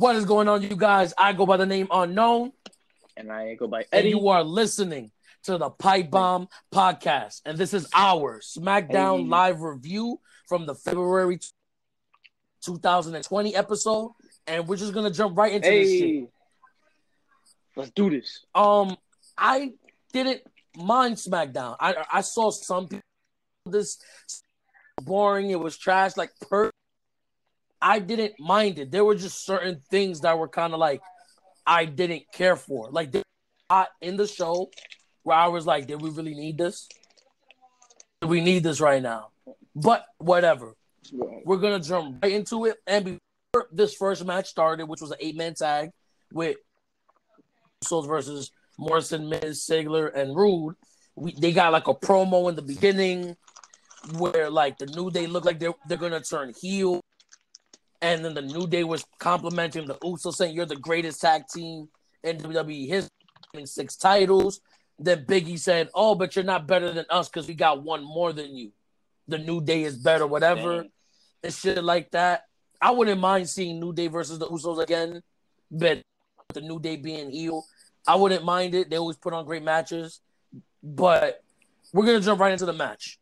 What is going on, you guys? I go by the name Unknown, and I go by and Eddie. you are listening to the Pipe Bomb Podcast. And this is our SmackDown Hey. live review from the February 2020 episode. And we're just gonna jump right into this shit. let's do this. Um, I didn't mind SmackDown. I I saw some people this boring. It was trash. Like per, I didn't mind it. There were just certain things that were kind of like I didn't care for. Like there was a lot in the show where I was like, did we really need this? Do we need this right now? But whatever. We're gonna jump right into it. And before this first match started, which was an eight man tag with Usos versus Morrison, Miz, Ziggler, and Roode, we they got like a promo in the beginning where like the New Day look like they're they're gonna turn heel, and then the New Day was complimenting the Usos, saying you're the greatest tag team in WWE history, six titles. Then Biggie said, "Oh, but you're not better than us because we got one more than you. The New Day is better, whatever." Dang. and shit like that. I wouldn't mind seeing New Day versus the Usos again, but the New Day being heel, I wouldn't mind it. They always put on great matches, but we're gonna jump right into the match,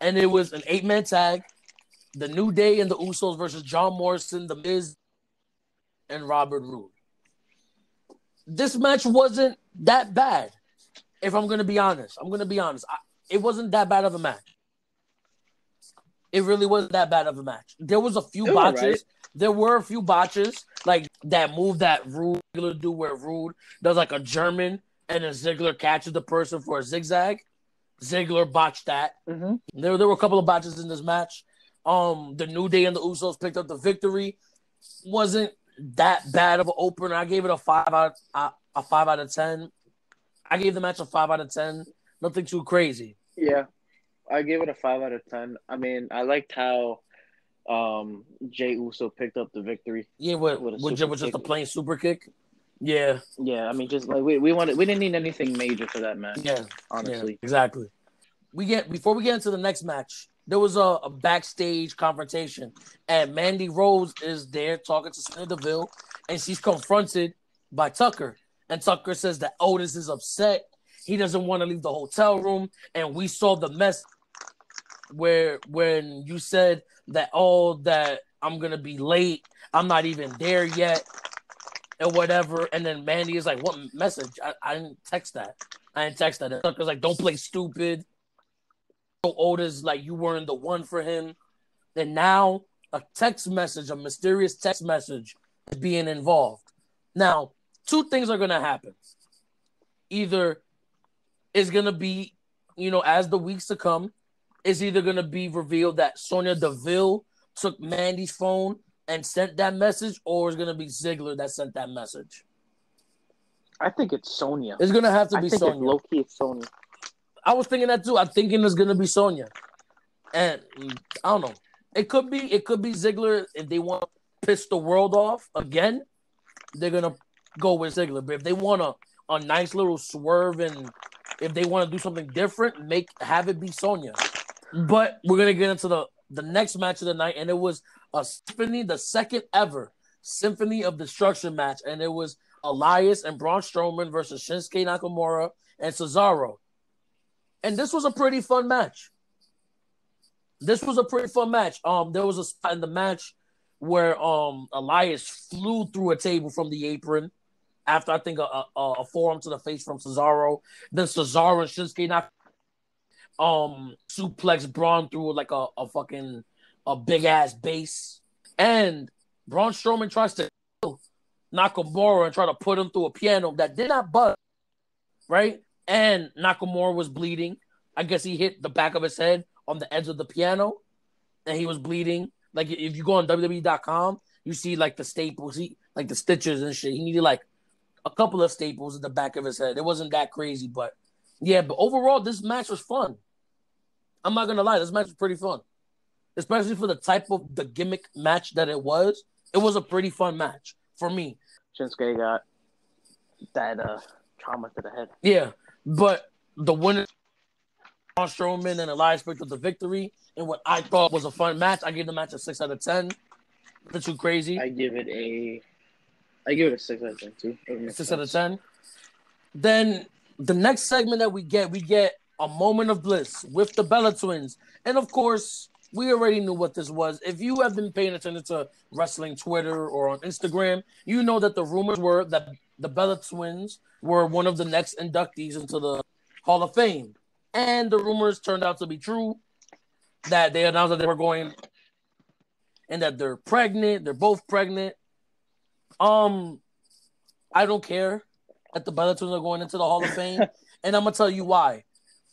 and it was an eight man tag, the New Day and the Usos versus John Morrison, the Miz, and Robert Roode. This match wasn't that bad, if I'm gonna be honest. I'm gonna be honest. I, it wasn't that bad of a match. It really wasn't that bad of a match. There was a few botches. alright. There were a few botches, like that move that Roode do where Roode does like a German and then Ziggler catches the person for a zigzag. Ziggler botched that. Mm-hmm. There, there were a couple of botches in this match. Um, the New Day and the Usos picked up the victory. Wasn't that bad of an opener. I gave it a five out a, a five out of ten. I gave the match a five out of ten. Nothing too crazy. Yeah, I gave it a five out of ten. I mean, I liked how um Jay Uso picked up the victory. Yeah, what With super just a plain super kick. Yeah, Yeah, I mean, just like we we wanted, we didn't need anything major for that match. yeah, honestly. yeah, exactly. We get before we get into the next match. There was a, a backstage confrontation, and Mandy Rose is there talking to Sonya Deville, and she's confronted by Tucker. And Tucker says that oh, Otis is upset. He doesn't want to leave the hotel room, and we saw the mess where when you said that oh that I'm gonna be late, I'm not even there yet, or whatever. And then Mandy is like, "What message? I, I didn't text that. I didn't text that." And Tucker's like, "Don't play stupid." So Otis like you weren't the one for him. And now a text message, a mysterious text message, is being involved. Now, two things are gonna happen. Either it's gonna be, you know, as the weeks to come, it's either gonna be revealed that Sonya Deville took Mandy's phone and sent that message, or it's gonna be Ziggler that sent that message. I think it's Sonya. It's gonna have to be it's low key it's Sonya. I was thinking that too. I'm thinking it's gonna be Sonya, and I don't know. It could be. It could be Ziggler if they want to piss the world off again. They're gonna go with Ziggler. But if they want a a nice little swerve and if they want to do something different, make have it be Sonya. But we're gonna get into the the next match of the night, and it was a symphony, the second ever Symphony of Destruction match, and it was Elias and Braun Strowman versus Shinsuke Nakamura and Cesaro. And this was a pretty fun match. This was a pretty fun match. Um, there was a spot in the match where um Elias flew through a table from the apron after I think a, a, a forearm to the face from Cesaro. Then Cesaro and Shinsuke knocked um suplex Braun through like a, a fucking a big ass base. And Braun Strowman tries to Nakamura and try to put him through a piano that did not bust, right? And Nakamura was bleeding. I guess he hit the back of his head on the edge of the piano, and he was bleeding. Like if you go on WWE.com, you see like the staples, he like the stitches and shit. He needed like a couple of staples in the back of his head. It wasn't that crazy, but yeah. But overall, this match was fun. I'm not gonna lie, this match was pretty fun, especially for the type of the gimmick match that it was. It was a pretty fun match for me. Shinsuke got that uh trauma to the head. Yeah, but the winner, Braun Strowman and Elias picked up the victory in what I thought was a fun match. I gave the match a six out of ten. Nothing too crazy. I give it a I give it a six out of ten too. Six out of ten. Then the next segment that we get, we get a moment of bliss with the Bella twins, and of course, we already knew what this was. If you have been paying attention to wrestling Twitter or on Instagram, you know that the rumors were that the Bella twins were one of the next inductees into the Hall of Fame. And the rumors turned out to be true that they announced that they were going and that they're pregnant, they're both pregnant. Um I don't care that the Bella twins are going into the Hall of Fame, and I'm gonna tell you why.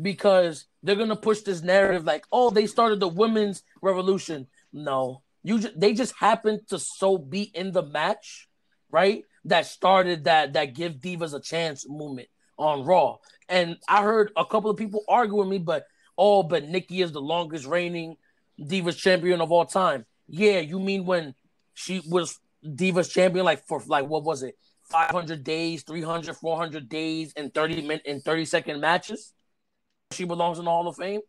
Because they're gonna push this narrative like, oh, they started the women's revolution. No, you just, they just happened to so be in the match, right? That started that that give divas a chance movement on Raw. And I heard a couple of people argue with me, but oh, but Nikki is the longest reigning divas champion of all time. Yeah, you mean when she was divas champion like for like what was it 500 days 300 400 days and 30 minute in 30 second matches she belongs in the hall of fame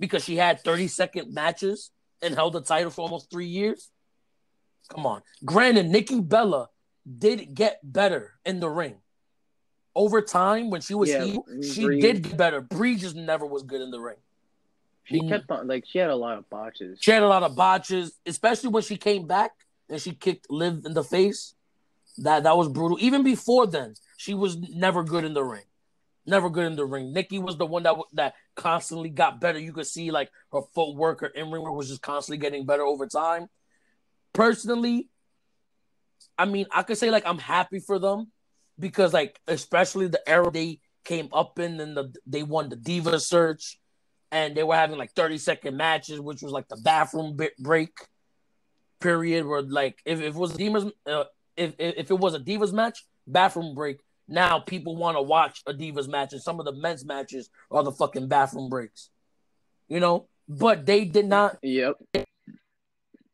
because she had 30 second matches and held the title for almost three years come on granted nikki bella did get better in the ring over time when she was Yeah, heel, she did get better Brie just never was good in the ring She Mm. kept on like she had a lot of botches. She had a lot of botches, especially when she came back and she kicked Liv in the face. That that was brutal. Even before then, she was never good in the ring. Never good in the ring. Nikki was the one that that constantly got better. You could see like her footwork, her in ring work was just constantly getting better over time. Personally, I mean, I could say like I'm happy for them because like especially the era they came up in and the they won the Diva search and they were having like 30 second matches, which was like the bathroom break period where like if, if it was Divas uh, if if it was a Divas match, bathroom break. Now people want to watch a Divas match, and some of the men's matches are the fucking bathroom breaks. You know, but they did not Yep.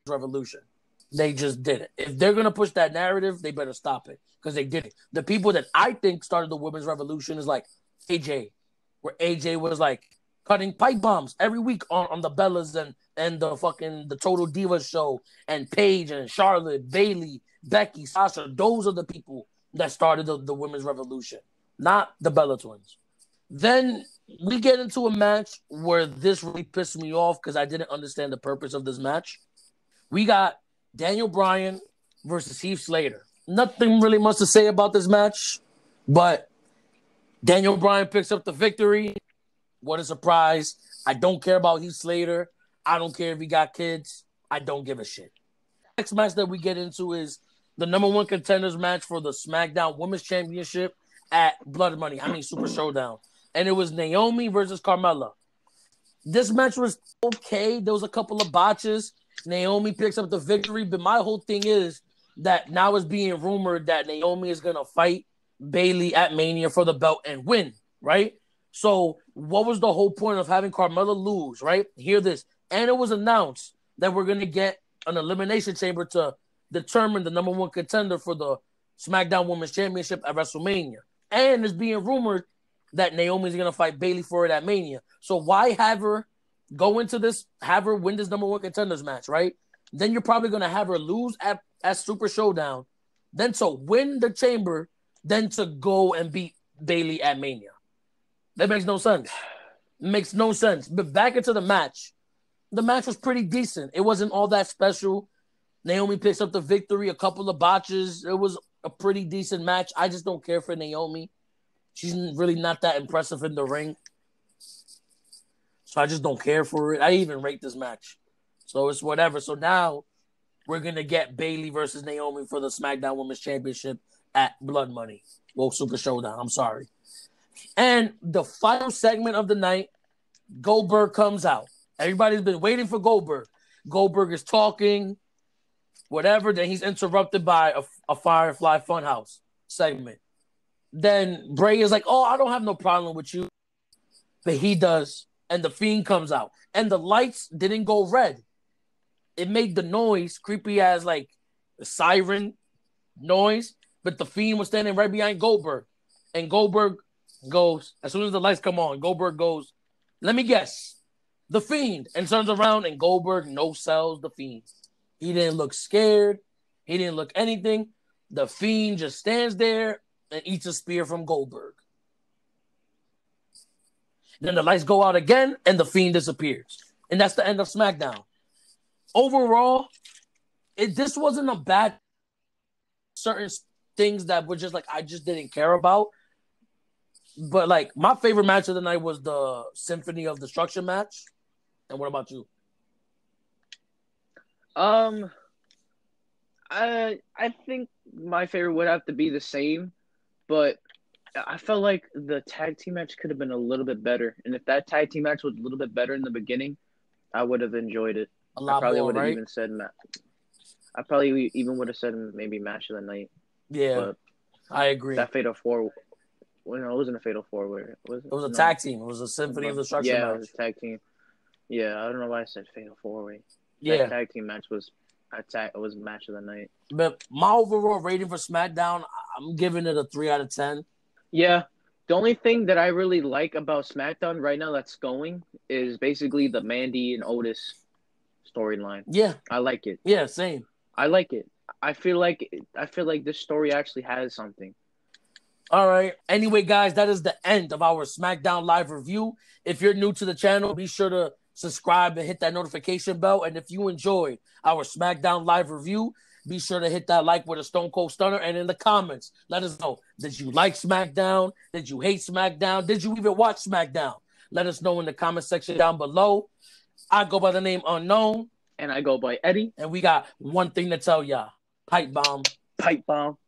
revolution. They just did it. If they're gonna push that narrative, they better stop it because they did it. The people that I think started the women's revolution is like AJ, where AJ was like cutting pipe bombs every week on, on the Bellas and and the fucking the Total Divas show and Paige and Charlotte, Bayley, Becky, Sasha. Those are the people that started the, the women's revolution, not the Bella twins. Then we get into a match where this really pissed me off because I didn't understand the purpose of this match. We got Daniel Bryan versus Heath Slater. Nothing really much to say about this match, but Daniel Bryan picks up the victory. What a surprise. I don't care about Heath Slater. I don't care if he got kids. I don't give a shit. Next match that we get into is the number one contenders match for the SmackDown Women's Championship at Blood Money. I mean Super Showdown. And it was Naomi versus Carmella. This match was okay. There was a couple of botches. Naomi picks up the victory, but my whole thing is that now it's being rumored that Naomi is gonna fight Bayley at Mania for the belt and win, right? So, what was the whole point of having Carmella lose, right? Hear this. And it was announced that we're gonna get an elimination chamber to determine the number one contender for the SmackDown Women's Championship at WrestleMania. And it's being rumored that Naomi's gonna fight Bayley for it at Mania. So why have her go into this, have her win this number one contenders match, right? Then you're probably gonna have her lose at, at Super Showdown, then to win the chamber, then to go and beat Bayley at Mania. That makes no sense. makes no sense. But back into the match. The match was pretty decent. It wasn't all that special. Naomi picks up the victory, a couple of botches. It was a pretty decent match. I just don't care for Naomi. She's really not that impressive in the ring. So I just don't care for it. I even rate this match. So it's whatever. So now we're gonna get Bayley versus Naomi for the SmackDown Women's Championship at Blood Money. Well, Super Showdown. I'm sorry. And the final segment of the night, Goldberg comes out. Everybody's been waiting for Goldberg. Goldberg is talking, whatever. Then he's interrupted by a, a Firefly Funhouse segment. Then Bray is like, "Oh, I don't have no problem with you," but he does. And the Fiend comes out, and the lights didn't go red. It made the noise creepy as like the siren noise, but the Fiend was standing right behind Goldberg, and Goldberg goes as soon as the lights come on. Goldberg goes, "Let me guess, the Fiend," and turns around, and Goldberg no sells the Fiend. He didn't look scared. He didn't look anything. The Fiend just stands there and eats a spear from Goldberg. Then the lights go out again and the Fiend disappears. And that's the end of SmackDown. Overall, it this wasn't a bad certain things that were just like I just didn't care about. But like my favorite match of the night was the Symphony of Destruction match. And what about you? Um, I I think my favorite would have to be the same, but I felt like the tag team match could have been a little bit better. And if that tag team match was a little bit better in the beginning, I would have enjoyed it. A lot I probably more, would have right? even said ma- I probably even would have said maybe match of the night. Yeah, But I agree. that fatal four, well, no, it wasn't a fatal four. Where it was it? Was a No. tag team. It was a Symphony of Destruction Yeah, it was a tag team. Yeah, I don't know why I said fatal four way. Yeah, that tag team match was a tag. It was match of the night. but my overall rating for SmackDown, I'm giving it a three out of ten. Yeah. The only thing that I really like about SmackDown right now that's going is basically the Mandy and Otis storyline. Yeah, I like it. yeah, same. I like it. I feel like I feel like this story actually has something. All right. Anyway, guys, that is the end of our SmackDown live review. If you're new to the channel, be sure to subscribe and hit that notification bell. And if you enjoyed our SmackDown live review, be sure to hit that like with a Stone Cold Stunner. And in the comments, let us know did you like SmackDown? Did you hate SmackDown? Did you even watch SmackDown? Let us know in the comment section down below. I go by the name Unknown, And I go by Eddie and we got one thing to tell y'all pipe bomb. Pipe Bomb.